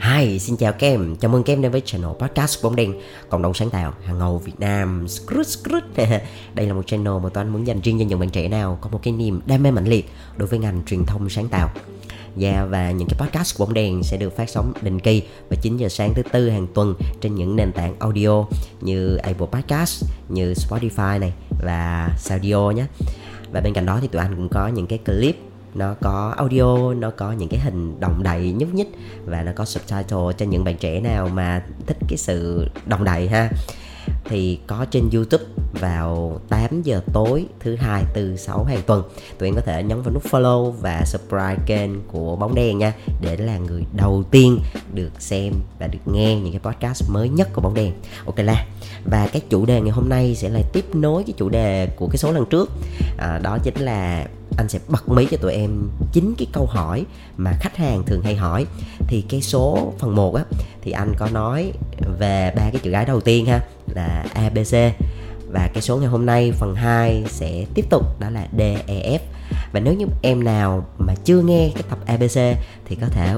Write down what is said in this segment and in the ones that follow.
Hi, xin chào các em. Chào mừng các em đến với channel podcast bóng đen cộng đồng sáng tạo hàng ngầu Việt Nam. Skrut, skrut. Đây là một channel mà Toán muốn dành riêng cho những bạn trẻ nào có một cái niềm đam mê mãnh liệt đối với ngành truyền thông sáng tạo. Yeah, và những cái podcast của bóng đèn sẽ được phát sóng định kỳ vào 9 giờ sáng thứ tư hàng tuần trên những nền tảng audio như Apple Podcast, như Spotify này và Saudio nhé. Và bên cạnh đó thì tụi anh cũng có những cái clip nó có audio, nó có những cái hình động đậy nhúc nhích và nó có subtitle cho những bạn trẻ nào mà thích cái sự động đậy ha thì có trên YouTube vào 8 giờ tối thứ hai từ 6 hàng tuần. Tụi em có thể nhấn vào nút follow và subscribe kênh của bóng đen nha để là người đầu tiên được xem và được nghe những cái podcast mới nhất của bóng đen. Ok là và cái chủ đề ngày hôm nay sẽ là tiếp nối cái chủ đề của cái số lần trước. À, đó chính là anh sẽ bật mí cho tụi em chính cái câu hỏi mà khách hàng thường hay hỏi. Thì cái số phần 1 á thì anh có nói về ba cái chữ cái đầu tiên ha là ABC và cái số ngày hôm nay, phần 2 sẽ tiếp tục, đó là DEF và nếu như em nào mà chưa nghe cái tập ABC thì có thể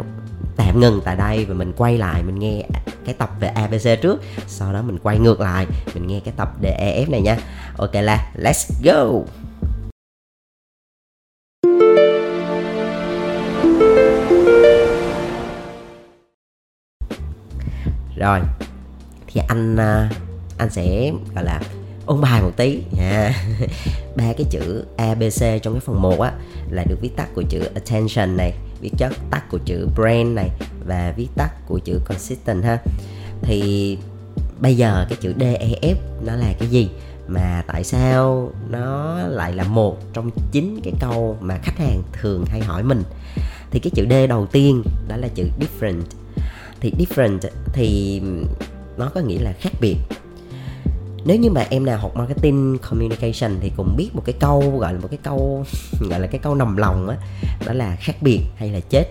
tạm ngừng tại đây và mình quay lại, mình nghe cái tập về ABC trước. Sau đó mình quay ngược lại, mình nghe cái tập DEF này nha. Ok là, let's go! Rồi, thì anh à, anh sẽ, gọi là, ôn bài một tí. Nha à. ba cái chữ abc trong cái phần 1 á, là được viết tắt của chữ attention này, viết chất tắt của chữ brain này và viết tắt của chữ consistent ha. Thì bây giờ cái chữ def nó là cái gì? Mà tại sao nó lại là một trong chín cái câu mà khách hàng thường hay hỏi mình? Thì cái chữ d đầu tiên đó là chữ different. Thì different thì nó có nghĩa là khác biệt nếu như mà em nào học marketing communication thì cũng biết một cái câu gọi là một cái câu gọi là cái câu nằm lòng á đó, đó là khác biệt hay là chết.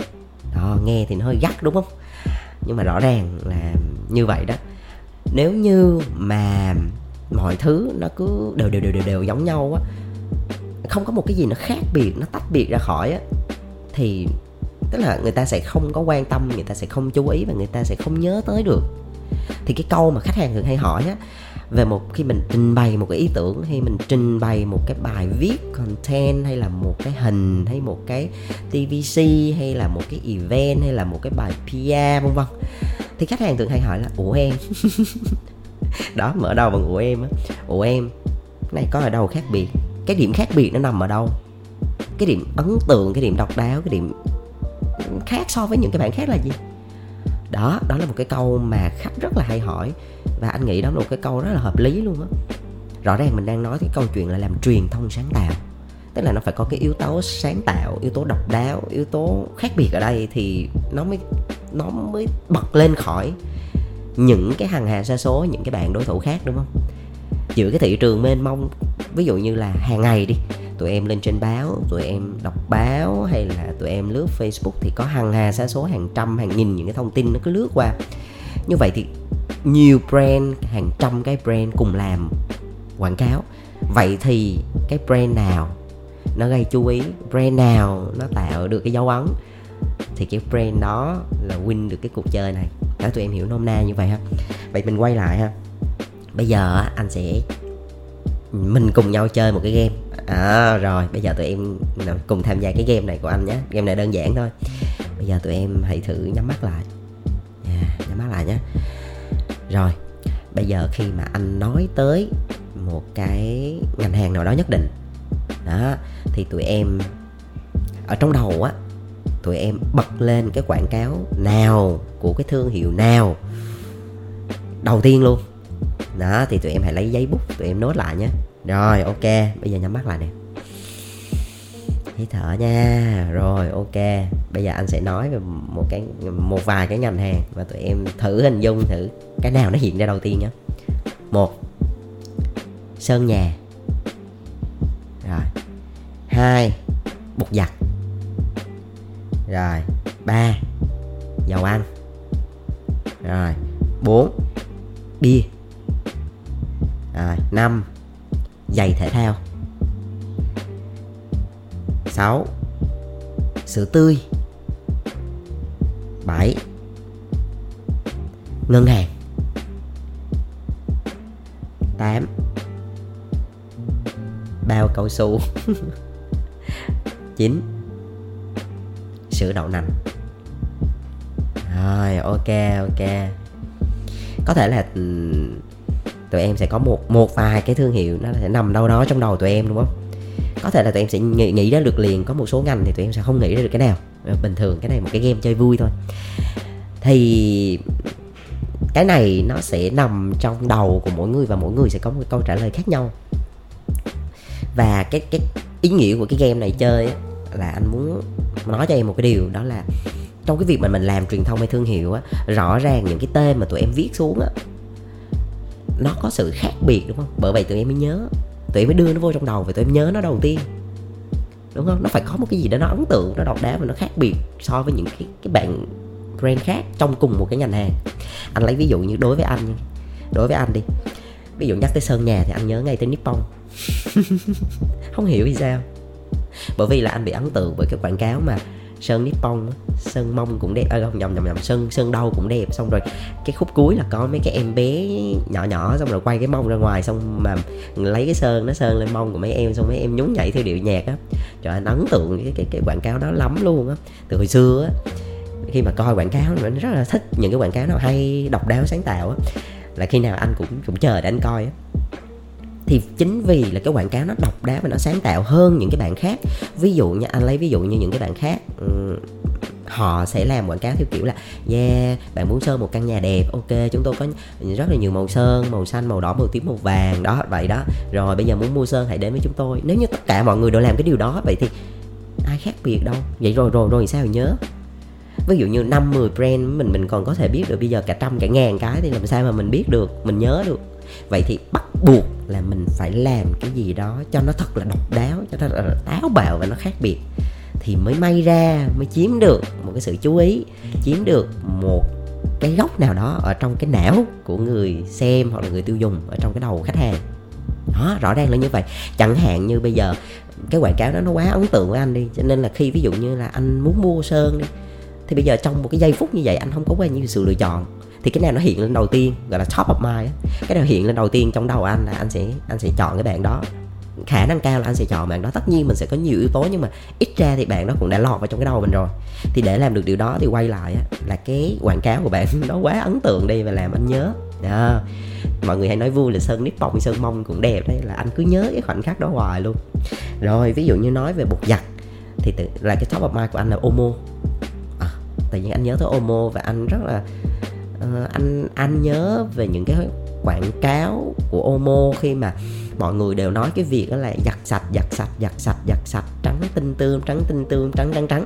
Đó nghe thì nó hơi gắt đúng không? Nhưng mà rõ ràng là như vậy đó. Nếu như mà mọi thứ nó cứ đều đều đều đều, đều giống nhau á không có một cái gì nó khác biệt nó tách biệt ra khỏi á thì tức là người ta sẽ không có quan tâm người ta sẽ không chú ý và người ta sẽ không nhớ tới được. Thì cái câu mà khách hàng thường hay hỏi á về một, khi mình trình bày một cái ý tưởng, hay mình trình bày một cái bài viết content, hay là một cái hình, hay một cái tvc hay là một cái event, hay là một cái bài pr vân vân. Thì khách hàng thường hay hỏi là, ủa em? Đó, mở đầu bằng ủa em á. Ủa em này có ở đâu khác biệt? Cái điểm khác biệt nó nằm ở đâu? Cái điểm ấn tượng, cái điểm độc đáo, cái điểm khác so với những cái bạn khác là gì? Đó đó là một cái câu mà khách rất là hay hỏi. Và anh nghĩ đó là một cái câu rất là hợp lý luôn á. Rõ ràng mình đang nói cái câu chuyện là làm truyền thông sáng tạo. Tức là nó phải có cái yếu tố sáng tạo, yếu tố độc đáo, yếu tố khác biệt ở đây thì nó mới nó mới bật lên khỏi những cái hàng hà sa số, những cái bạn đối thủ khác, đúng không? Giữa cái thị trường mênh mông, ví dụ như là hàng ngày đi tụi em lên trên báo, tụi em đọc báo hay là tụi em lướt facebook thì có hàng hà sa số hàng trăm, hàng nghìn những cái thông tin nó cứ lướt qua. Như vậy thì nhiều brand, hàng trăm cái brand cùng làm quảng cáo. Vậy thì cái brand nào nó gây chú ý, brand nào nó tạo được cái dấu ấn, thì cái brand đó là win được cái cuộc chơi này. Đó, tụi em hiểu nôm na như vậy ha. Vậy mình quay lại ha. Bây giờ anh sẽ, mình cùng nhau chơi một cái game à rồi bây giờ tụi em cùng tham gia cái game này của anh nhé. Game này đơn giản thôi. Bây giờ tụi em hãy thử nhắm mắt lại. Yeah, nhắm mắt lại nhé. Rồi bây giờ khi mà anh nói tới một cái ngành hàng nào đó nhất định đó thì tụi em ở trong đầu á tụi em bật lên cái quảng cáo nào của cái thương hiệu nào đầu tiên luôn. Đó thì tụi em hãy lấy giấy bút tụi em nốt lại nhé rồi, ok. Bây giờ nhắm mắt lại nè. Hít thở nha. Rồi, ok. Bây giờ anh sẽ nói về một cái, một vài cái ngành hàng và tụi em thử hình dung thử cái nào nó hiện ra đầu tiên nhé. Một sơn nhà. Rồi. Hai, bột giặt. Rồi. Ba, dầu ăn. Rồi. Bốn, bia. Rồi. Năm giày thể thao. 6 sữa tươi. 7 ngân hàng. 8 bao cao su. 9 sữa đậu nành. Rồi, ok ok. Có thể là ừ, tụi em sẽ có một một vài cái thương hiệu nó sẽ nằm đâu đó trong đầu tụi em đúng không? Có thể là tụi em sẽ nghĩ, nghĩ ra được liền có một số ngành thì tụi em sẽ không nghĩ ra được cái nào. Ờ, bình thường cái này một cái game chơi vui thôi. Thì cái này nó sẽ nằm trong đầu của mỗi người và mỗi người sẽ có một câu trả lời khác nhau. Và cái cái ý nghĩa của cái game này chơi á, là anh muốn nói cho em một cái điều đó là trong cái việc mà mình làm truyền thông hay thương hiệu á rõ ràng những cái tên mà tụi em viết xuống á nó có sự khác biệt, đúng không? Bởi vậy tụi em mới nhớ. Tụi em mới đưa nó vô trong đầu và tụi em nhớ nó đầu tiên. Đúng không? Nó phải có một cái gì đó nó ấn tượng, nó độc đáo và nó khác biệt so với những cái cái bạn brand khác trong cùng một cái ngành hàng. Anh lấy ví dụ như đối với anh đối với anh đi. Ví dụ nhắc tới sơn nhà thì anh nhớ ngay tới nippon. Không hiểu vì sao. Bởi vì là anh bị ấn tượng bởi cái quảng cáo mà sơn nippon sơn mông cũng đẹp à, không nhầm nhầm nhầm sơn sơn đâu cũng đẹp. Xong rồi cái khúc cuối là có mấy cái em bé nhỏ nhỏ xong rồi quay cái mông ra ngoài xong mà lấy cái sơn nó sơn lên mông của mấy em xong mấy em nhún nhảy theo điệu nhạc á. Trời anh ấn tượng cái cái cái quảng cáo đó lắm luôn á. Từ hồi xưa á khi mà coi quảng cáo mình rất là thích những cái quảng cáo nào hay độc đáo sáng tạo á. Là khi nào anh cũng cũng chờ để anh coi á thì chính vì là cái quảng cáo nó độc đáo và nó sáng tạo hơn những cái bạn khác. Ví dụ như anh lấy ví dụ như những cái bạn khác họ sẽ làm quảng cáo theo kiểu là, yeah, bạn muốn sơn một căn nhà đẹp, ok, chúng tôi có rất là nhiều màu sơn, màu xanh, màu đỏ, màu tím, màu vàng, đó, vậy đó. Rồi bây giờ muốn mua sơn hãy đến với chúng tôi. Nếu như tất cả mọi người đều làm cái điều đó, vậy thì ai khác biệt đâu. Vậy rồi rồi rồi sao nhớ. Ví dụ như năm 10 brand mình mình còn có thể biết được bây giờ cả trăm, cả ngàn cái thì làm sao mà mình biết được, mình nhớ được vậy thì bắt buộc là mình phải làm cái gì đó cho nó thật là độc đáo, cho nó là táo bạo và nó khác biệt. Thì mới may ra mới chiếm được một cái sự chú ý, chiếm được một cái góc nào đó ở trong cái não của người xem hoặc là người tiêu dùng ở trong cái đầu khách hàng. Đó, rõ ràng là như vậy. Chẳng hạn như bây giờ, cái quảng cáo đó nó quá ấn tượng với anh đi, cho nên là khi ví dụ như là anh muốn mua sơn đi, thì bây giờ trong một cái giây phút như vậy anh không có bao nhiêu sự lựa chọn thì cái nào nó hiện lên đầu tiên gọi là top of mind cái nào hiện lên đầu tiên trong đầu anh là anh sẽ anh sẽ chọn cái bạn đó. Khả năng cao là anh sẽ chọn bạn đó. Tất nhiên mình sẽ có nhiều yếu tố nhưng mà ít ra thì bạn đó cũng đã lọt vào trong cái đầu mình rồi. Thì để làm được điều đó thì quay lại là cái quảng cáo của bạn nó quá ấn tượng đi và làm anh nhớ. Đó. mọi người hay nói vui là sơn nít bông sơn mông cũng đẹp đấy là anh cứ nhớ cái khoảnh khắc đó hoài luôn. Rồi ví dụ như nói về bột giặt thì tự, là cái top of mind của anh là Omo. À, tự nhiên anh nhớ tới Omo và anh rất là uh, anh anh nhớ về những cái quảng cáo của Omo khi mà mọi người đều nói cái việc đó là giặt sạch giặt sạch giặt sạch giặt sạch trắng tinh tươm trắng tinh tươm trắng trắng trắng.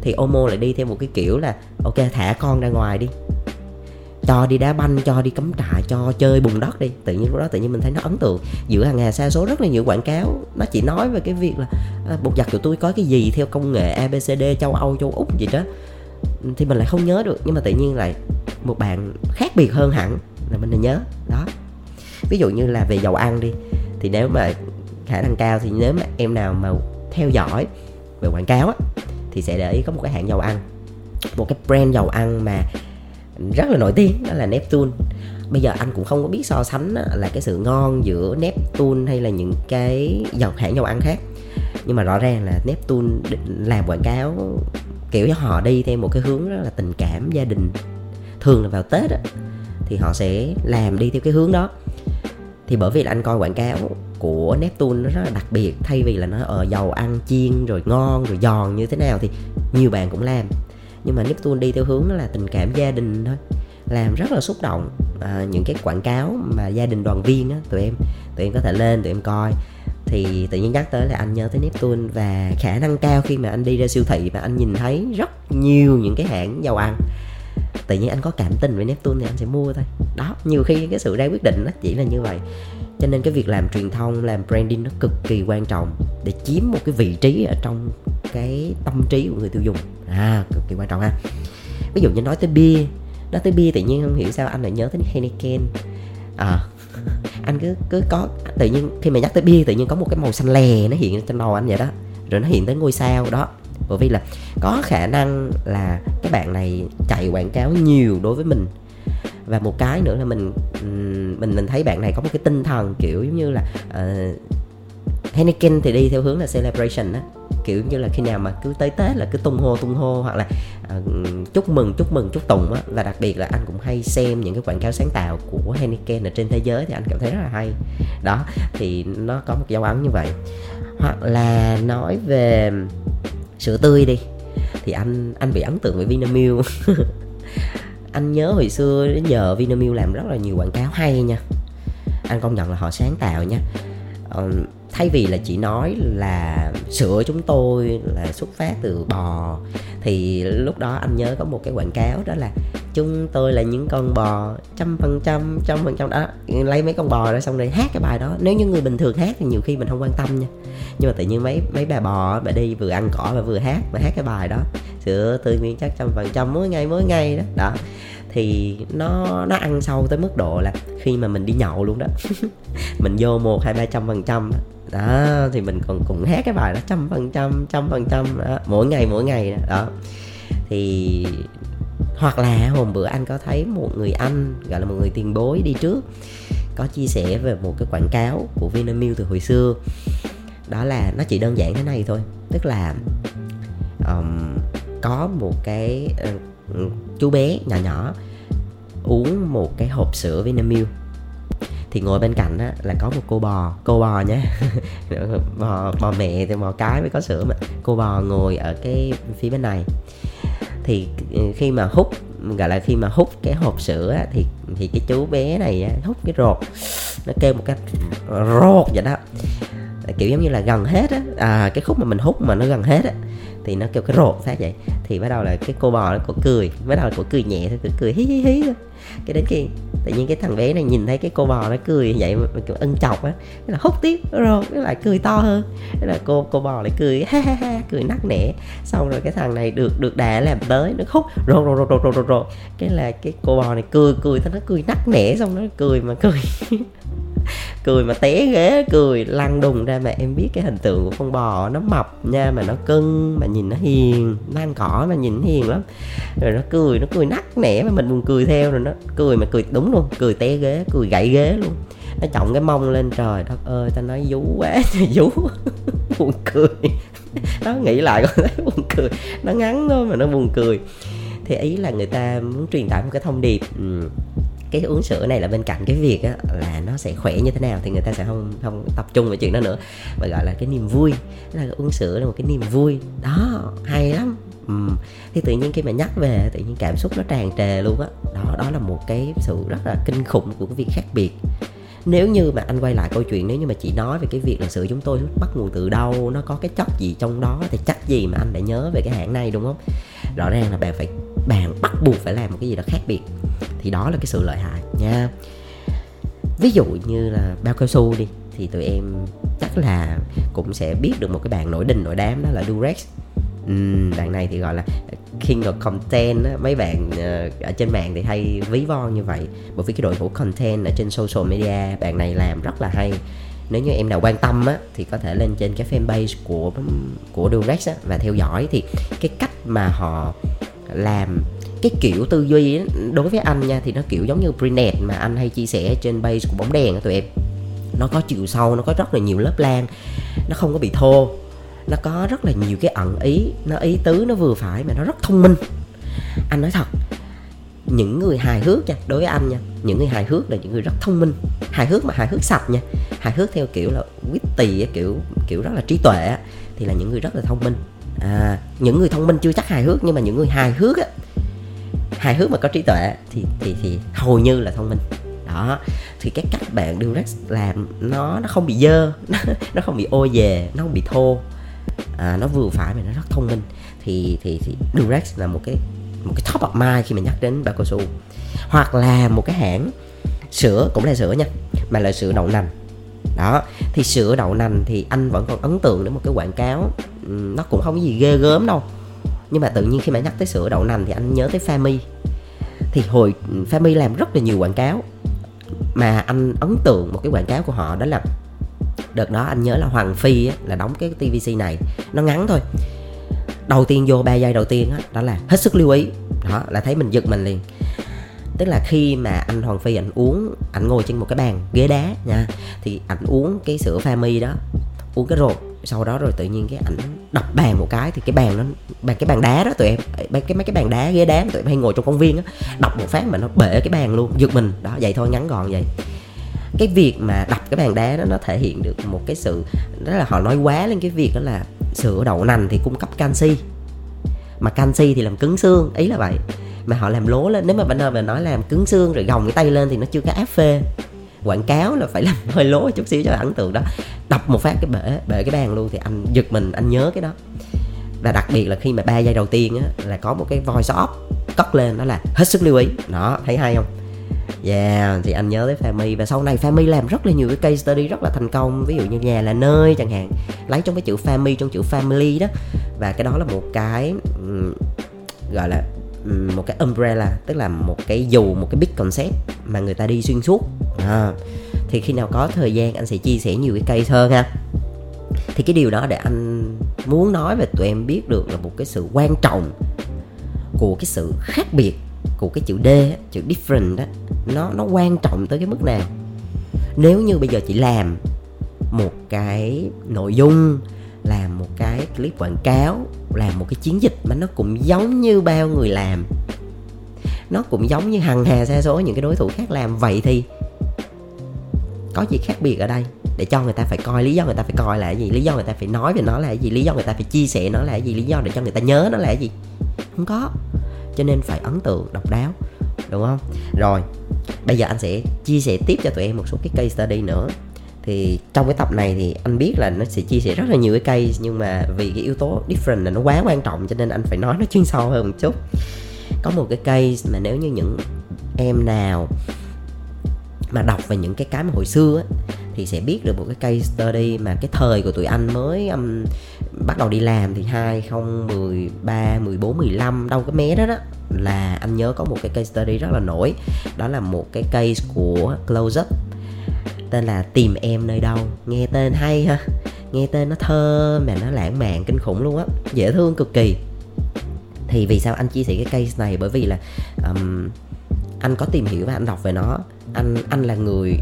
Thì Omo lại đi theo một cái kiểu là ok thả con ra ngoài đi. Cho đi đá banh cho đi cắm trại cho chơi bùn đất đi. Tự nhiên lúc đó tự nhiên mình thấy nó ấn tượng. Giữa hàng ngàn xa số rất là nhiều quảng cáo nó chỉ nói về cái việc là à, bột giặt của tôi có cái gì theo công nghệ abcd châu âu châu úc gì đó thì mình lại không nhớ được. Nhưng mà tự nhiên lại một bạn khác biệt hơn hẳn là mình lại nhớ. Đó. Ví dụ như là về dầu ăn đi, thì nếu mà khả năng cao thì nếu mà em nào mà theo dõi về quảng cáo á, thì sẽ để ý có một cái hãng dầu ăn, một cái brand dầu ăn mà rất là nổi tiếng, đó là Neptune. Bây giờ anh cũng không có biết so sánh là cái sự ngon giữa Neptune hay là những cái dầu hãng dầu ăn khác. Nhưng mà rõ ràng là Neptune làm quảng cáo kiểu cho họ đi theo một cái hướng rất là tình cảm gia đình. Thường là vào tết á, thì họ sẽ làm đi theo cái hướng đó. Thì bởi vì là anh coi quảng cáo của Neptune nó rất là đặc biệt thay vì là nó ở dầu ăn chiên rồi ngon rồi giòn như thế nào thì nhiều bạn cũng làm. Nhưng mà Neptune đi theo hướng đó là tình cảm gia đình thôi làm rất là xúc động. À, những cái quảng cáo mà gia đình đoàn viên á tụi em tụi em có thể lên tụi em coi thì tự nhiên nhắc tới là anh nhớ tới Neptune và khả năng cao khi mà anh đi ra siêu thị và anh nhìn thấy rất nhiều những cái hãng dầu ăn. Tự nhiên anh có cảm tình với Neptune thì anh sẽ mua thôi. Đó, nhiều khi cái sự ra quyết định nó chỉ là như vậy. Cho nên cái việc làm truyền thông, làm branding nó cực kỳ quan trọng để chiếm một cái vị trí ở trong cái tâm trí của người tiêu dùng. À cực kỳ quan trọng ha. Ví dụ như nói tới bia, nói tới bia tự nhiên không hiểu sao anh lại nhớ tới Heineken. À anh cứ cứ có tự nhiên khi mà nhắc tới bia tự nhiên có một cái màu xanh lè nó hiện trên đầu anh vậy đó. Rồi nó hiện tới ngôi sao đó. Bởi vì là có khả năng là cái bạn này chạy quảng cáo nhiều đối với mình. Và một cái nữa là mình mình mình thấy bạn này có một cái tinh thần kiểu giống như là ờ, uh, Henneken thì đi theo hướng là celebration á kiểu như là khi nào mà cứ tới tết là cứ tung hô tung hô hoặc là uh, chúc mừng chúc mừng chúc tùng á và đặc biệt là anh cũng hay xem những cái quảng cáo sáng tạo của Heineken ở trên thế giới thì anh cảm thấy rất là hay. Đó thì nó có một dấu ấn như vậy. Hoặc là nói về sữa tươi đi thì anh anh bị ấn tượng với Vinamilk. Anh nhớ hồi xưa đến giờ Vinamilk làm rất là nhiều quảng cáo hay nha. Anh công nhận là họ sáng tạo nha. Uh, thay vì là chỉ nói là sữa chúng tôi, là xuất phát từ bò, thì lúc đó anh nhớ có một cái quảng cáo đó là chúng tôi là những con bò trăm phần trăm trăm phần trăm đó, lấy mấy con bò ra xong rồi hát cái bài đó. Nếu như người bình thường hát thì nhiều khi mình không quan tâm nha. Nhưng mà tự nhiên mấy mấy bà bò bà đi vừa ăn cỏ và vừa hát và hát cái bài đó, sữa tươi nguyên chắc trăm phần trăm, mỗi ngày mỗi ngày đó. Đó. Thì nó nó ăn sâu tới mức độ là khi mà mình đi nhậu luôn đó, mình vô một, hai, ba trăm phần trăm đó thì mình còn cũng hát cái bài đó trăm phần trăm trăm phần trăm mỗi ngày mỗi ngày đó. đó. Thì hoặc là hôm bữa anh có thấy một người anh gọi là một người tiền bối đi trước có chia sẻ về một cái quảng cáo của Vinamilk từ hồi xưa. Đó là nó chỉ đơn giản thế này thôi. Tức là um, có một cái uh, chú bé nhỏ nhỏ uống một cái hộp sữa Vinamilk thì ngồi bên cạnh á, là có một cô bò cô bò nhé. Bò bò mẹ thì bò cái mới có sữa mà. Cô bò ngồi ở cái phía bên này. Thì ừ, khi mà hút gọi là khi mà hút cái hộp sữa á, thì thì cái chú bé này á, hút cái rột nó kêu một cái rột vậy đó kiểu giống như là gần hết á. À, cái khúc mà mình hút mà nó gần hết á thì nó kêu cái rột phát vậy. Thì bắt đầu là cái cô bò nó có cười bắt đầu là cô cười nhẹ thôi cười, cười hí hí hí thôi. Cái đến khi tự nhiên cái thằng bé này nhìn thấy cái cô bò nó cười vậy mà kiểu ân chọc á. Là hút tiếp rồi nó lại cười to hơn. Thế là cô cô bò lại cười ha ha ha cười nắc nẻ. Xong rồi cái thằng này được được đà làm tới nó hút rồi rồi rồi rồi rồi rồi cái là cái cô bò này cười cười nó cười nắc nẻ xong nó cười mà cười. cười mà té ghế, cười, lăn đùng ra mà em biết cái hình tượng của con bò, nó mập nha, mà nó cưng, mà nhìn nó hiền nó ăn cỏ mà nhìn nó hiền lắm. Rồi nó cười nó cười nắc nẻ mà mình buồn cười theo rồi nó cười mà cười, đúng luôn, cười té ghế, cười gãy ghế luôn. Nó trọng cái mông lên, trời đất ơi ta nói vú quá vú, buồn cười. Nó nghĩ lại con thấy buồn cười, nó ngắn thôi mà nó buồn cười. Thì ý là người ta muốn truyền tải một cái thông điệp ừ cái uống sữa này là bên cạnh cái việc á, là nó sẽ khỏe như thế nào thì người ta sẽ không không tập trung vào chuyện đó nữa. Mà gọi là cái niềm vui là uống sữa là một cái niềm vui. Đó hay lắm. Ừ. thì tự nhiên khi mà nhắc về tự nhiên cảm xúc nó tràn trề luôn á. Đó đó là một cái sự rất là kinh khủng của cái việc khác biệt. Nếu như mà anh quay lại câu chuyện nếu như mà chỉ nói về cái việc là sữa chúng tôi bắt nguồn từ đâu nó có cái chất gì trong đó thì chắc gì mà anh lại nhớ về cái hãng này đúng không? Rõ ràng là bạn phải bạn bắt buộc phải làm một cái gì đó khác biệt. Thì đó là cái sự lợi hại nha. Ví dụ như là bao cao su đi thì tụi em chắc là cũng sẽ biết được một cái bạn nổi đình nổi đám đó là Durex. Uhm, bạn này thì gọi là king of content á, mấy bạn uh, ở trên mạng thì hay ví von như vậy. Bởi vì cái đội ngũ content ở trên social media bạn này làm rất là hay nếu như em nào quan tâm á thì có thể lên trên cái fanpage của của Durex á, và theo dõi. Thì cái cách mà họ làm cái kiểu tư duy ấy, đối với anh nha thì nó kiểu giống như Brinet mà anh hay chia sẻ trên base của bóng đèn á tụi em. Nó có chiều sâu nó có rất là nhiều lớp lan nó không có bị thô nó có rất là nhiều cái ẩn ý nó ý tứ nó vừa phải mà nó rất thông minh. Anh nói thật những người hài hước nha đối với anh nha những người hài hước là những người rất thông minh. Hài hước mà hài hước sạch nha hài hước theo kiểu là witty kiểu kiểu rất là trí tuệ thì là những người rất là thông minh. À, những người thông minh chưa chắc hài hước nhưng mà những người hài hước á hài hước mà có trí tuệ thì thì thì hầu như là thông minh. Đó thì cái cách bạn Durex làm nó nó không bị dơ nó không bị ô về nó không bị thô. À, nó vừa phải mà nó rất thông minh. Thì thì thì Durex là một cái một cái top of mind khi mà nhắc đến bao cao su. Hoặc là một cái hãng sữa cũng là sữa nha mà là sữa đậu nành. Đó thì sữa đậu nành thì anh vẫn còn ấn tượng đến một cái quảng cáo nó cũng không có gì ghê gớm đâu. Nhưng mà tự nhiên khi mà nhắc tới sữa đậu nành thì anh nhớ tới Fami thì hồi Fami làm rất là nhiều quảng cáo mà anh ấn tượng một cái quảng cáo của họ đó là đợt đó anh nhớ là Hoàng Phi á, là đóng cái TVC này nó ngắn thôi đầu tiên vô ba giây đầu tiên đó, đó là hết sức lưu ý. Đó là thấy mình giật mình liền. Tức là khi mà anh Hoàng Phi anh uống anh ngồi trên một cái bàn ghế đá nha thì anh uống cái sữa pha mi đó uống cái rồi sau đó rồi tự nhiên cái ảnh đập bàn một cái thì cái bàn nó bàn cái bàn đá đó tụi em cái mấy cái bàn đá ghế đá tụi em hay ngồi trong công viên á đập một phát mà nó bể cái bàn luôn giật mình. Đó vậy thôi ngắn gọn vậy cái việc mà đập cái bàn đá đó, nó thể hiện được một cái sự đó là họ nói quá lên cái việc đó là sữa đậu nành thì cung cấp canxi. Mà canxi thì làm cứng xương, ý là vậy. Mà họ làm lố lên, nếu mà bạn bên mà nói làm cứng xương rồi gồng cái tay lên thì nó chưa có áp phê. Quảng cáo là phải làm hơi lố chút xíu cho ấn tượng đó. Đập một phát cái bể bể cái bàn luôn thì anh giật mình, anh nhớ cái đó. Và đặc biệt là khi mà ba giây đầu tiên á, là có một cái voice off cất lên đó là hết sức lưu ý. Đó, thấy hay không? Yeah, thì anh nhớ tới Family. Và sau này Family làm rất là nhiều cái case study rất là thành công. Ví dụ như nhà là nơi chẳng hạn lấy trong cái chữ family trong chữ family đó. Và cái đó là một cái um, gọi là um, một cái umbrella tức là một cái dù một cái big concept mà người ta đi xuyên suốt. À, thì khi nào có thời gian anh sẽ chia sẻ nhiều cái case hơn ha. Thì cái điều đó để anh muốn nói về tụi em biết được là một cái sự quan trọng của cái sự khác biệt của cái chữ D chữ different đó nó nó quan trọng tới cái mức nào? Nếu như bây giờ chị làm một cái nội dung, làm một cái clip quảng cáo, làm một cái chiến dịch mà nó cũng giống như bao người làm, nó cũng giống như hằng hà xa số những cái đối thủ khác làm, vậy thì có gì khác biệt ở đây? Để cho người ta phải coi, lý do người ta phải coi là cái gì? Lý do người ta phải nói về nó là cái gì? Lý do người ta phải chia sẻ nó là cái gì? Lý do để cho người ta nhớ nó là cái gì? Không có cho nên phải ấn tượng độc đáo đúng không? Rồi bây giờ anh sẽ chia sẻ tiếp cho tụi em một số cái case study nữa. Thì trong cái tập này thì anh biết là nó sẽ chia sẻ rất là nhiều cái case nhưng mà vì cái yếu tố different là nó quá quan trọng cho nên anh phải nói nó chuyên sâu hơn một chút. Có một cái case mà nếu như những em nào mà đọc về những cái cái mà hồi xưa á, thì sẽ biết được một cái case study mà cái thời của tụi anh mới um, bắt đầu đi làm thì 2013, 14, 15 đâu cái mé đó đó là anh nhớ có một cái case study rất là nổi. Đó là một cái case của Close Up tên là tìm em nơi đâu. Nghe tên hay ha nghe tên nó thơ mà nó lãng mạn kinh khủng luôn á dễ thương cực kỳ. Thì vì sao anh chia sẻ cái case này? Bởi vì là um, anh có tìm hiểu và anh đọc về nó. Anh anh là người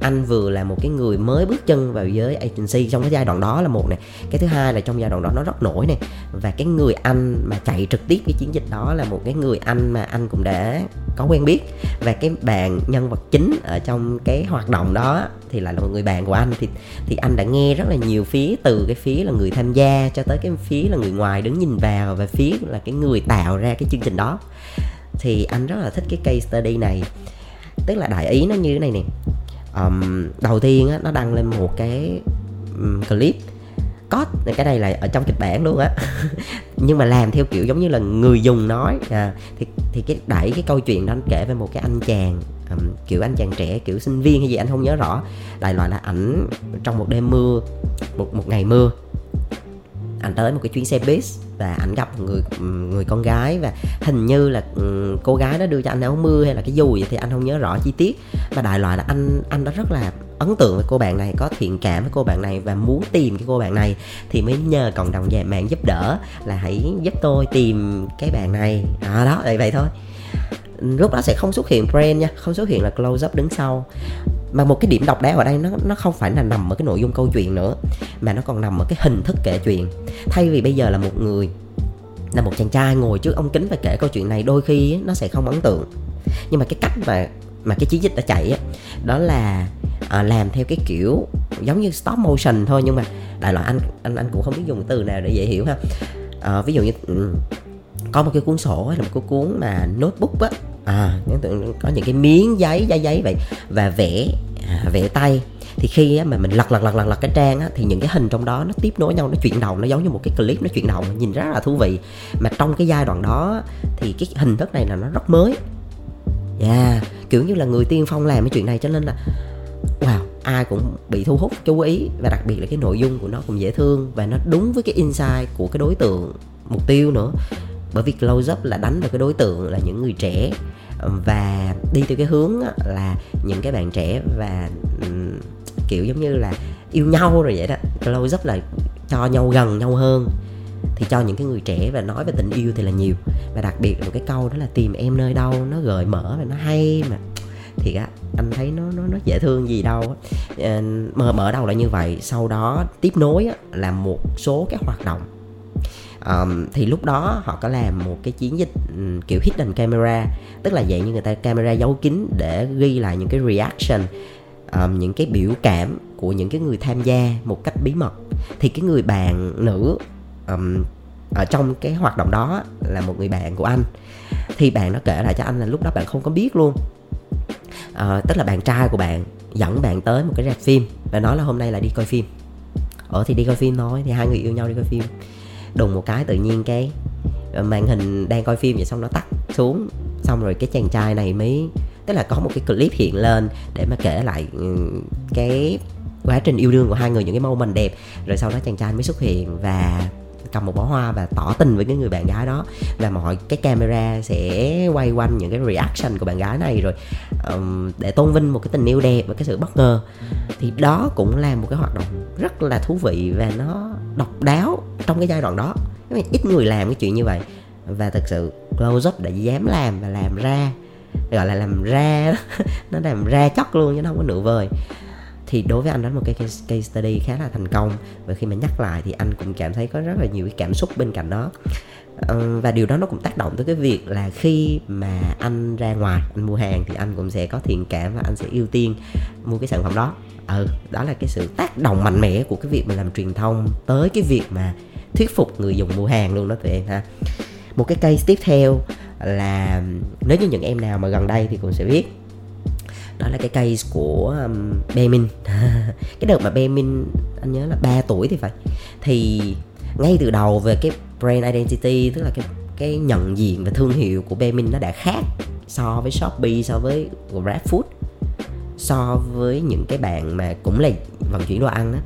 anh vừa là một cái người mới bước chân vào giới agency trong cái giai đoạn đó là một này cái thứ hai là trong giai đoạn đó nó rất nổi này và cái người anh mà chạy trực tiếp cái chiến dịch đó là một cái người anh mà anh cũng đã có quen biết. Và cái bạn nhân vật chính ở trong cái hoạt động đó thì lại là một người bạn của anh. Thì thì anh đã nghe rất là nhiều phía, từ cái phía là người tham gia cho tới cái phía là người ngoài đứng nhìn vào và phía là cái người tạo ra cái chương trình đó. Thì anh rất là thích cái case study này. Tức là đại ý nó như thế này nè um, đầu tiên á, nó đăng lên một cái um, clip. Có cái này là ở trong kịch bản luôn á. Nhưng mà làm theo kiểu giống như là người dùng nói. À, thì thì cái đẩy cái câu chuyện đó anh kể về một cái anh chàng um, kiểu anh chàng trẻ kiểu sinh viên hay gì anh không nhớ rõ. Đại loại là ảnh trong một đêm mưa một một ngày mưa anh tới một cái chuyến xe bus và anh gặp người người con gái và hình như là ừ, cô gái đó đưa cho anh áo mưa hay là cái dù gì thì anh không nhớ rõ chi tiết. Và đại loại là anh anh đã rất là ấn tượng với cô bạn này, có thiện cảm với cô bạn này và muốn tìm cái cô bạn này thì mới nhờ cộng đồng về mạng giúp đỡ là hãy giúp tôi tìm cái bạn này. À đó, vậy vậy thôi. Lúc đó sẽ không xuất hiện brand nha, không xuất hiện là close up đứng sau mà một cái điểm độc đáo ở đây nó nó không phải là nằm ở cái nội dung câu chuyện nữa mà nó còn nằm ở cái hình thức kể chuyện. Thay vì bây giờ là một người là một chàng trai ngồi trước ống kính và kể câu chuyện này đôi khi nó sẽ không ấn tượng. Nhưng mà cái cách mà mà cái chiến dịch đã chạy á đó là à, làm theo cái kiểu giống như stop motion thôi nhưng mà đại loại anh anh anh cũng không biết dùng từ nào để dễ hiểu ha. À, ví dụ như ừ, có một cái cuốn sổ hay là một cái cuốn mà notebook á à. à có những cái miếng giấy giấy giấy vậy và vẽ à, vẽ tay. Thì khi á, mà mình lật lật lật lật lật cái trang á, thì những cái hình trong đó nó tiếp nối nhau nó chuyển động nó giống như một cái clip nó chuyển động nhìn rất là thú vị. Mà trong cái giai đoạn đó thì cái hình thức này là nó rất mới. Yeah kiểu như là người tiên phong làm cái chuyện này cho nên là wow ai cũng bị thu hút chú ý. Và đặc biệt là cái nội dung của nó cũng dễ thương và nó đúng với cái insight của cái đối tượng mục tiêu nữa bởi vì close up là đánh vào cái đối tượng là những người trẻ. Và đi theo cái hướng là những cái bạn trẻ và kiểu giống như là yêu nhau rồi vậy đó. Close up là cho nhau gần nhau hơn. Thì cho những cái người trẻ và nói về tình yêu thì là nhiều. Và đặc biệt là một cái câu đó là tìm em nơi đâu nó gợi mở và nó hay mà. Thì á anh thấy nó nó nó dễ thương gì đâu ờ, mở mở đầu là như vậy sau đó tiếp nối á, là một số các hoạt động um, thì lúc đó họ có làm một cái chiến dịch um, kiểu hidden camera tức là dạng như người ta camera giấu kín để ghi lại những cái reaction um, những cái biểu cảm của những cái người tham gia một cách bí mật. Thì cái người bạn nữ um, ở trong cái hoạt động đó là một người bạn của anh. Thì bạn nó kể lại cho anh là lúc đó bạn không có biết luôn. Uh, tức là bạn trai của bạn dẫn bạn tới một cái rạp phim và nói là hôm nay là đi coi phim. Ở thì đi coi phim thôi thì hai người yêu nhau đi coi phim đùng một cái tự nhiên cái ờ, màn hình đang coi phim vậy xong nó tắt xuống. Xong rồi cái chàng trai này mới, tức là có một cái clip hiện lên để mà kể lại ừ, cái quá trình yêu đương của hai người, những cái mâu mình đẹp. Rồi sau đó chàng trai mới xuất hiện và cầm một bó hoa và tỏ tình với cái người bạn gái đó. Và mọi cái camera sẽ quay quanh những cái reaction của bạn gái này rồi um, để tôn vinh một cái tình yêu đẹp và cái sự bất ngờ. Thì đó cũng là một cái hoạt động rất là thú vị và nó độc đáo trong cái giai đoạn đó. Ít người làm cái chuyện như vậy và thực sự close up đã dám làm và làm ra gọi là làm ra nó làm ra chóc luôn chứ nó không có nửa vời thì đối với anh đó là một cái case, case study khá là thành công. Và khi mà nhắc lại thì anh cũng cảm thấy có rất là nhiều cái cảm xúc bên cạnh đó. Ờ, và điều đó nó cũng tác động tới cái việc là khi mà anh ra ngoài anh mua hàng thì anh cũng sẽ có thiện cảm và anh sẽ ưu tiên mua cái sản phẩm đó. Ừ đó là cái sự tác động mạnh mẽ của cái việc mình làm truyền thông tới cái việc mà thuyết phục người dùng mua hàng luôn đó tụi em ha. Một cái case tiếp theo là nếu như những em nào mà gần đây thì cũng sẽ biết đó là cái case của um, Bemin cái đợt mà Bemin anh nhớ là 3 tuổi thì phải. Thì ngay từ đầu về cái brand identity tức là cái cái nhận diện và thương hiệu của Bemin nó đã khác so với Shopee so với GrabFood so với những cái bạn mà cũng là vận chuyển đồ ăn đó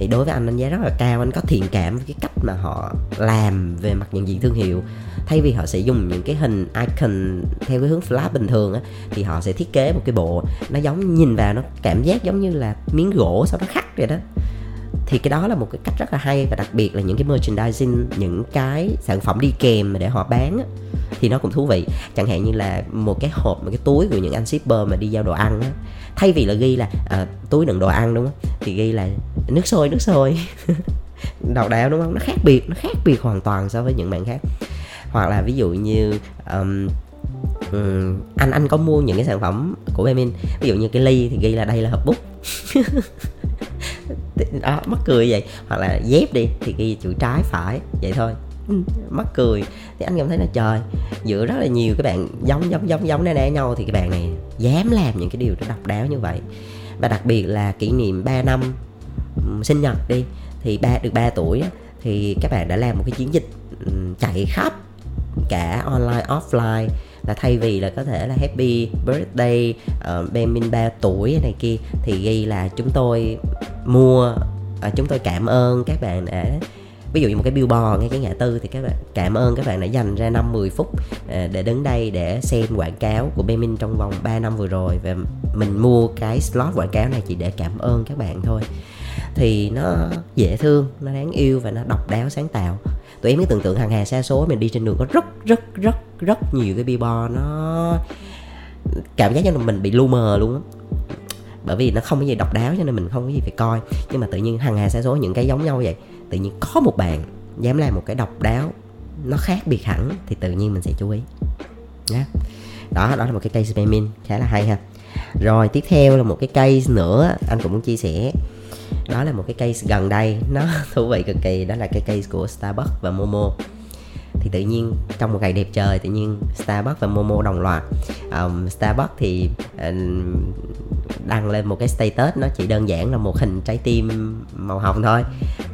thì đối với anh đánh giá rất là cao anh có thiện cảm với cái cách mà họ làm về mặt nhận diện thương hiệu. Thay vì họ sẽ dùng những cái hình icon theo cái hướng flash bình thường á thì họ sẽ thiết kế một cái bộ. Nó giống nhìn vào nó cảm giác giống như là miếng gỗ sau đó khắc vậy đó. Thì cái đó là một cái cách rất là hay và đặc biệt là những cái merchandising những cái sản phẩm đi kèm mà để họ bán á, thì nó cũng thú vị. Chẳng hạn như là một cái hộp một cái túi của những anh shipper mà đi giao đồ ăn á thay vì là ghi là à, túi đựng đồ ăn đúng không? Thì ghi là nước sôi nước sôi. Đào đào đúng không? Nó khác biệt nó khác biệt hoàn toàn so với những bạn khác. Hoặc là ví dụ như um, um, anh anh có mua những cái sản phẩm của Bemin. Ví dụ như cái ly thì ghi là đây là hộp bút. Đó mắc cười vậy. Hoặc là dép đi thì ghi chữ trái phải vậy thôi. Ừ. mắc cười. Thì anh cảm thấy là trời giữa rất là nhiều các bạn giống giống giống giống né né nhau thì các bạn này dám làm những cái điều nó độc đáo như vậy. Và đặc biệt là kỷ niệm 3 năm ừ, sinh nhật đi thì ba được 3 tuổi thì các bạn đã làm một cái chiến dịch ừ, chạy khắp cả online offline là thay vì là có thể là happy birthday uh, Benmin 3 tuổi này kia thì ghi là chúng tôi mua uh, chúng tôi cảm ơn các bạn đã ví dụ như một cái billboard, ngay cái ngã tư thì các bạn, cảm ơn các bạn đã dành ra 5 10 phút à, để đứng đây để xem quảng cáo của Bemin trong vòng 3 năm vừa rồi. Và mình mua cái slot quảng cáo này chỉ để cảm ơn các bạn thôi. Thì nó dễ thương, nó đáng yêu và nó độc đáo sáng tạo. Tụi em cứ tưởng tượng hàng hà xa số, mình đi trên đường có rất rất rất rất nhiều cái billboard, nó cảm giác như là mình bị lu mờ luôn á bởi vì nó không có gì độc đáo cho nên mình không có gì phải coi. Nhưng mà tự nhiên hàng hà sẽ số những cái giống nhau vậy. Tự nhiên có một bạn dám làm một cái độc đáo nó khác biệt hẳn thì tự nhiên mình sẽ chú ý. Nhé đó đó là một cái case spamming khá là hay ha. Rồi, tiếp theo là một cái case nữa, anh cũng muốn chia sẻ. Đó là một cái case gần đây, nó thú vị cực kỳ, đó là cái case của Starbucks và Momo thì tự nhiên trong một ngày đẹp trời tự nhiên Starbucks và Momo đồng loạt. Um, Starbucks thì uh, đăng lên một cái status nó chỉ đơn giản là một hình trái tim màu hồng thôi.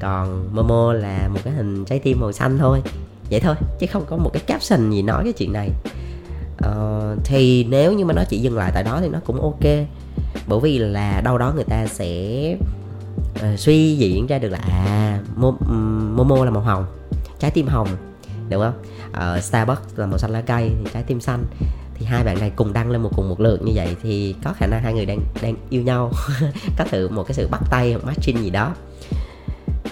Còn Momo là một cái hình trái tim màu xanh thôi. Vậy thôi chứ không có một cái caption gì nói cái chuyện này. Uh, thì nếu như mà nó chỉ dừng lại tại đó thì nó cũng ok. Bởi vì là đâu đó người ta sẽ uh, suy diễn ra được là à Momo là màu hồng trái tim hồng đúng không? Uh, Starbucks là màu xanh lá cây thì trái tim xanh. Thì hai bạn này cùng đăng lên một cùng một lượt như vậy thì có khả năng hai người đang đang yêu nhau. Có thử một cái sự bắt tay hoặc matching gì đó.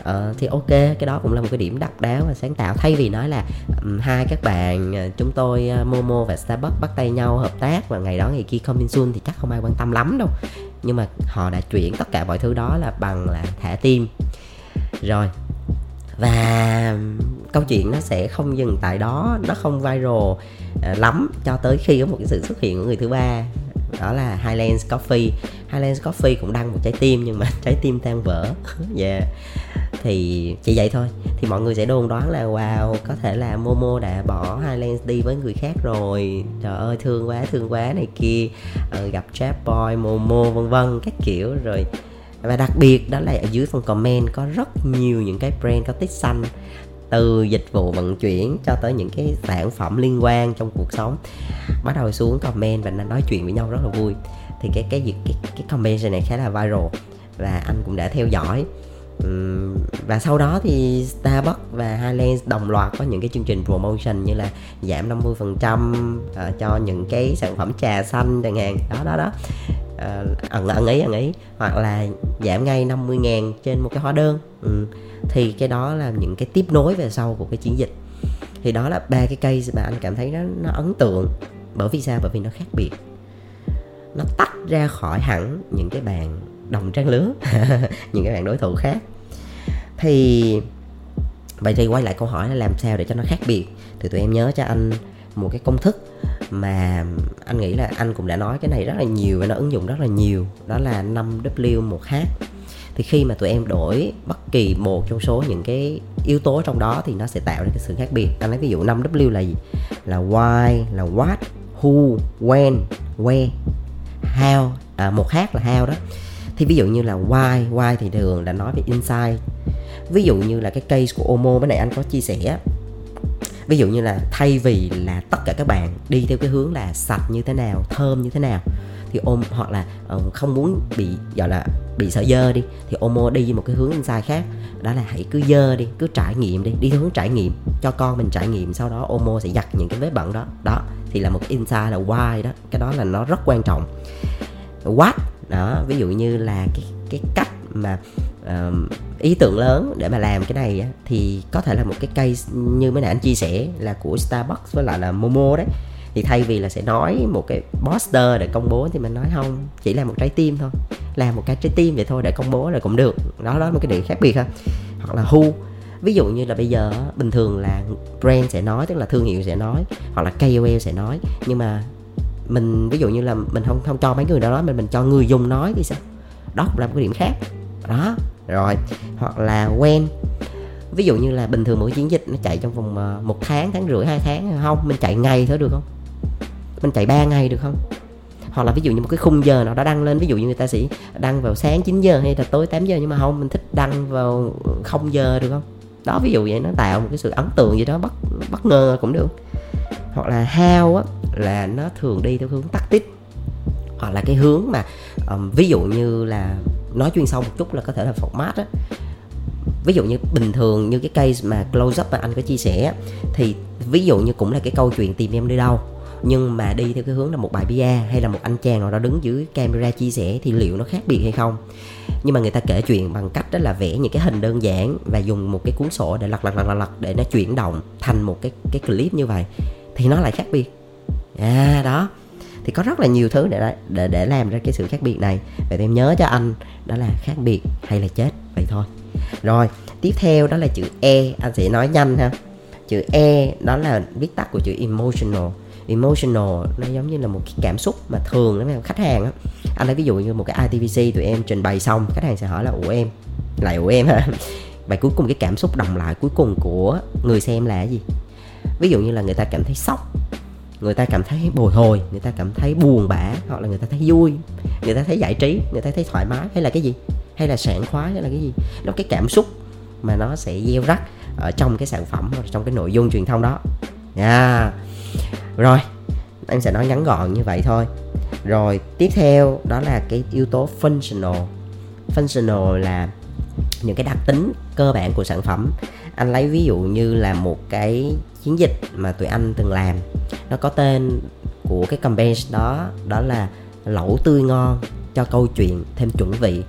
Uh, thì ok cái đó cũng là một cái điểm độc đáo và sáng tạo. Thay vì nói là um, hai các bạn uh, chúng tôi uh, Momo và Starbucks bắt tay nhau hợp tác và ngày đó ngày kia coming soon thì chắc không ai quan tâm lắm đâu. Nhưng mà họ đã chuyển tất cả mọi thứ đó là bằng là thả tim. Rồi và câu chuyện nó sẽ không dừng tại đó nó không viral ờ, lắm cho tới khi có một cái sự xuất hiện của người thứ ba. Đó là Highlands Coffee. Highlands Coffee cũng đăng một trái tim nhưng mà trái tim tan vỡ. Yeah. Thì chỉ vậy thôi. Thì mọi người sẽ đồn đoán là wow có thể là Momo đã bỏ Highlands đi với người khác rồi. Trời ơi thương quá thương quá này kia. Ờ, gặp Trap Boy Momo vân vân các kiểu. Rồi và đặc biệt đó là ở dưới phần comment có rất nhiều những cái brand có tích xanh từ dịch vụ vận chuyển cho tới những cái sản phẩm liên quan trong cuộc sống. Bắt đầu xuống comment và nói chuyện với nhau rất là vui. Thì cái cái việc cái, cái comment này khá là viral và anh cũng đã theo dõi. Và sau đó thì Starbucks và Highlands đồng loạt có những cái chương trình promotion như là giảm 50% uh, ờ, cho những cái sản phẩm trà xanh chẳng hạn. Đó đó đó uh, ẩn ẩn ý ẩn ý hoặc là giảm ngay 50 ngàn trên một cái hóa đơn. Ừ. thì cái đó là những cái tiếp nối về sau của cái chiến dịch. Thì đó là ba cái case mà anh cảm thấy nó nó ấn tượng. Bởi vì sao? Bởi vì nó khác biệt. Nó tách ra khỏi hẳn những cái bạn đồng trang lứa những cái bạn đối thủ khác. Thì vậy thì quay lại câu hỏi là làm sao để cho nó khác biệt? Thì tụi em nhớ cho anh một cái công thức mà anh nghĩ là anh cũng đã nói cái này rất là nhiều và nó ứng dụng rất là nhiều. Đó là 5W 1H thì khi mà tụi em đổi bất kỳ một trong số những cái yếu tố trong đó thì nó sẽ tạo ra cái sự khác biệt. Anh lấy ví dụ 5W là gì? Là why là what who when where how. À, một H là how đó. Thì ví dụ như là why why thì thường là nói về insight ví dụ như là cái case của Omo mới này anh có chia sẻ ví dụ như là thay vì là tất cả các bạn đi theo cái hướng là sạch như thế nào thơm như thế nào thì ôm hoặc là uh, không muốn bị gọi là bị sợ dơ đi thì Omo đi một cái hướng insight khác. Đó là hãy cứ dơ đi cứ trải nghiệm đi đi theo hướng trải nghiệm cho con mình trải nghiệm sau đó Omo sẽ giặt những cái vết bẩn đó. Đó thì là một cái insight là why đó cái đó là nó rất quan trọng. What? Đó ví dụ như là cái cái cách mà uh, ý tưởng lớn để mà làm cái này á, thì có thể là một cái case như mấy nãy anh chia sẻ là của Starbucks với lại là Momo đấy. Thì thay vì là sẽ nói một cái poster để công bố thì mình nói không chỉ là một trái tim thôi. Làm một cái trái tim vậy thôi để công bố là cũng được. Đó đó một cái điểm khác biệt ha. Hoặc là who ví dụ như là bây giờ bình thường là brand sẽ nói tức là thương hiệu sẽ nói hoặc là KOL sẽ nói. Nhưng mà mình ví dụ như là mình không không cho mấy người đó nói mình mình cho người dùng nói thì sao? Đó cũng là một cái điểm khác đó rồi. Hoặc là quen. Ví dụ như là bình thường mỗi chiến dịch nó chạy trong vòng ờ, một tháng tháng rưỡi hai tháng không mình chạy ngày thôi được không? Mình chạy 3 ngày được không? Hoặc là ví dụ như một cái khung giờ nào đó đăng lên ví dụ như người ta sẽ đăng vào sáng 9 giờ hay là tối 8 giờ nhưng mà không mình thích đăng vào không giờ được không? Đó ví dụ vậy nó tạo một cái sự ấn tượng gì đó bất bất ngờ cũng được. Hoặc là hao á là nó thường đi theo hướng tắc tích hoặc là cái hướng mà um, ví dụ như là nói chuyên sâu một chút là có thể là format á. Ví dụ như bình thường như cái case mà close up mà anh có chia sẻ thì ví dụ như cũng là cái câu chuyện tìm em đi đâu nhưng mà đi theo cái hướng là một bài bia hay là một anh chàng nào đó đứng dưới camera chia sẻ thì liệu nó khác biệt hay không? Nhưng mà người ta kể chuyện bằng cách đó là vẽ những cái hình đơn giản và dùng một cái cuốn sổ để lật lật lật lật, lật để nó chuyển động thành một cái cái clip như vậy thì nó lại khác biệt. À đó thì có rất là nhiều thứ để để để làm ra cái sự khác biệt này. Vậy thì em nhớ cho anh, đó là khác biệt hay là chết, vậy thôi. Rồi, tiếp theo đó là chữ e. Anh sẽ nói nhanh ha. Chữ e đó là viết tắt của chữ emotional. Emotional nó giống như là một cái cảm xúc mà thường lắm khách hàng á. Anh lấy ví dụ như một cái ITVC tụi em trình bày xong, khách hàng sẽ hỏi là, ủa em? Lại, ủa em ha và cuối cùng cái cảm xúc đồng lại cuối cùng của người xem là cái gì? Ví dụ như là người ta cảm thấy sốc người ta cảm thấy bồi hồi, người ta cảm thấy buồn bã, hoặc là người ta thấy vui, người ta thấy giải trí, người ta thấy thoải mái, hay là cái gì? Hay là sảng khoái, hay là cái gì? Nó cái cảm xúc mà nó sẽ gieo rắc ở trong cái sản phẩm, hoặc trong cái nội dung truyền thông đó. Nha yeah. rồi, em sẽ nói ngắn gọn như vậy thôi. Rồi, tiếp theo đó là cái yếu tố functional. Functional là những cái đặc tính cơ bản của sản phẩm anh lấy ví dụ như là một cái chiến dịch mà tụi anh từng làm. Nó có tên của cái campaign đó đó là lẩu tươi ngon, cho câu chuyện thêm chuẩn vị.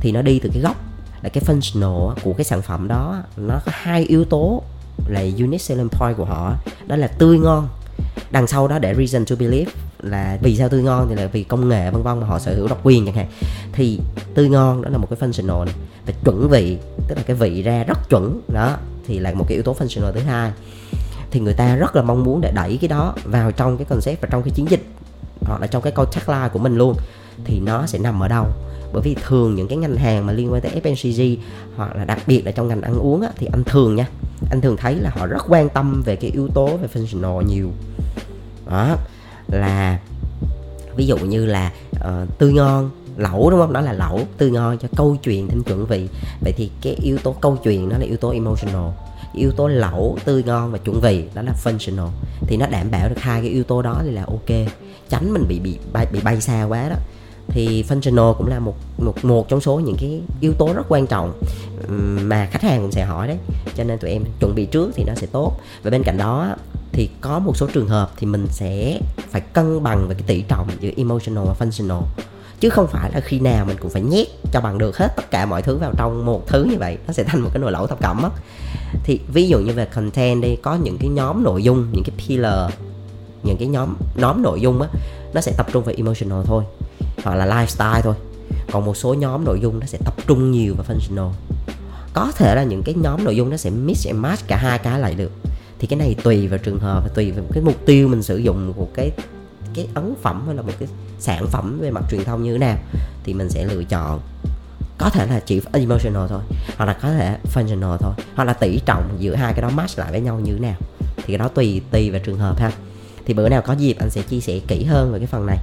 Thì nó đi từ cái gốc, là cái functional của cái sản phẩm đó, nó có hai yếu tố là unique selling point của họ, đó là tươi ngon đằng sau đó để reason to believe là vì sao tươi ngon thì là vì công nghệ, vân vân mà họ sở hữu độc quyền chẳng hạn. Thì tươi ngon đó là một cái functional này. Và chuẩn vị, tức là cái vị ra rất chuẩn, đó, thì là một cái yếu tố functional thứ hai. Thì người ta rất là mong muốn để đẩy cái đó vào trong cái concept và trong cái chiến dịch hoặc là trong cái câu tagline của mình luôn. Thì nó sẽ nằm ở đâu? Bởi vì thường những cái ngành hàng mà liên quan tới FMCG hoặc là đặc biệt là trong ngành ăn uống á, thì anh thường nha anh thường thấy là họ rất quan tâm về cái yếu tố về functional nhiều. Đó là ví dụ như là ờ, uh, tươi ngon lẩu đúng không? Đó là lẩu tươi ngon cho câu chuyện thêm chuẩn vị. Vậy thì cái yếu tố câu chuyện đó là yếu tố emotional yếu tố lẩu tươi ngon và chuẩn vị đó là functional. Thì nó đảm bảo được hai cái yếu tố đó thì là ok. Tránh mình bị bị bay bị bay xa quá đó thì functional cũng là một một một trong số những cái yếu tố rất quan trọng mà khách hàng cũng sẽ hỏi đấy. Cho nên tụi em chuẩn bị trước thì nó sẽ tốt. Và bên cạnh đó thì có một số trường hợp thì mình sẽ phải cân bằng về cái tỷ trọng giữa emotional và functional. Chứ không phải là khi nào mình cũng phải nhét cho bằng được hết tất cả mọi thứ vào trong một thứ như vậy, nó sẽ thành một cái nồi lẩu thập cẩm mất. Thì ví dụ như về content đi, có những cái nhóm nội dung, những cái pillar, những cái nhóm nhóm nội dung á, nó sẽ tập trung về emotional thôi hoặc là lifestyle thôi. Còn một số nhóm nội dung nó sẽ tập trung nhiều vào functional. Có thể là những cái nhóm nội dung nó sẽ mix and match cả hai cái lại được. Thì cái này tùy vào trường hợp và tùy vào cái mục tiêu mình sử dụng của cái cái ấn phẩm hay là một cái sản phẩm về mặt truyền thông như thế nào thì mình sẽ lựa chọn. Có thể là chỉ emotional thôi, hoặc là có thể functional thôi, hoặc là tỷ trọng giữa hai cái đó match lại với nhau như thế nào. Thì cái đó tùy tùy vào trường hợp ha. Thì bữa nào có dịp anh sẽ chia sẻ kỹ hơn về cái phần này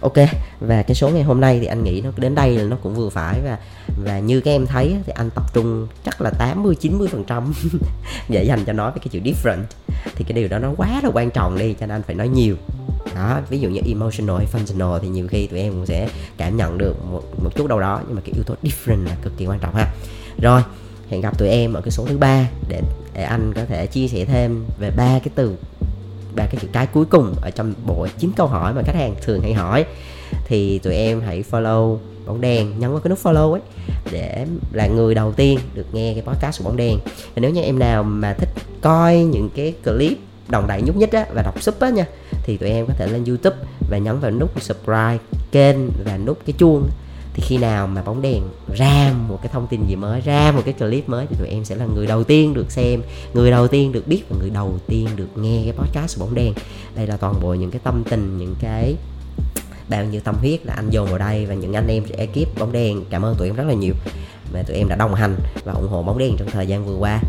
ok và cái số ngày hôm nay thì anh nghĩ nó đến đây là nó cũng vừa phải. Và và như các em thấy thì anh tập trung chắc là 80 90 phần trăm để dành cho nói về cái chữ different. Thì cái điều đó nó quá là quan trọng đi cho nên anh phải nói nhiều. Đó ví dụ như emotional hay functional thì nhiều khi tụi em cũng sẽ cảm nhận được một, một chút đâu đó nhưng mà cái yếu tố different là cực kỳ quan trọng ha. Rồi hẹn gặp tụi em ở cái số thứ ba để, để anh có thể chia sẻ thêm về ba cái từ ba cái chữ cái cuối cùng ở trong bộ chín câu hỏi mà khách hàng thường hay hỏi. Thì tụi em hãy follow bóng đèn, nhấn vào cái nút follow ấy, để là người đầu tiên được nghe cái podcast của bóng đèn. Và nếu như em nào mà thích coi những cái clip đồng đại nhúc nhích á và đọc sub á nha, thì tụi em có thể lên youtube và nhấn vào nút subscribe kênh và nút cái chuông thì khi nào mà bóng đèn ra một cái thông tin gì mới, ra một cái clip mới thì tụi em sẽ là người đầu tiên được xem, người đầu tiên được biết và người đầu tiên được nghe cái podcast của bóng đèn. Đây là toàn bộ những cái tâm tình, những cái bao nhiêu tâm huyết là anh dồn vào đây và những anh em ekip bóng đèn. Cảm ơn tụi em rất là nhiều mà tụi em đã đồng hành và ủng hộ bóng đèn trong thời gian vừa qua.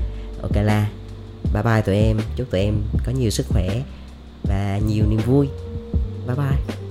Ok la, bye bye tụi em. Chúc tụi em có nhiều sức khỏe và nhiều niềm vui. Bye bye.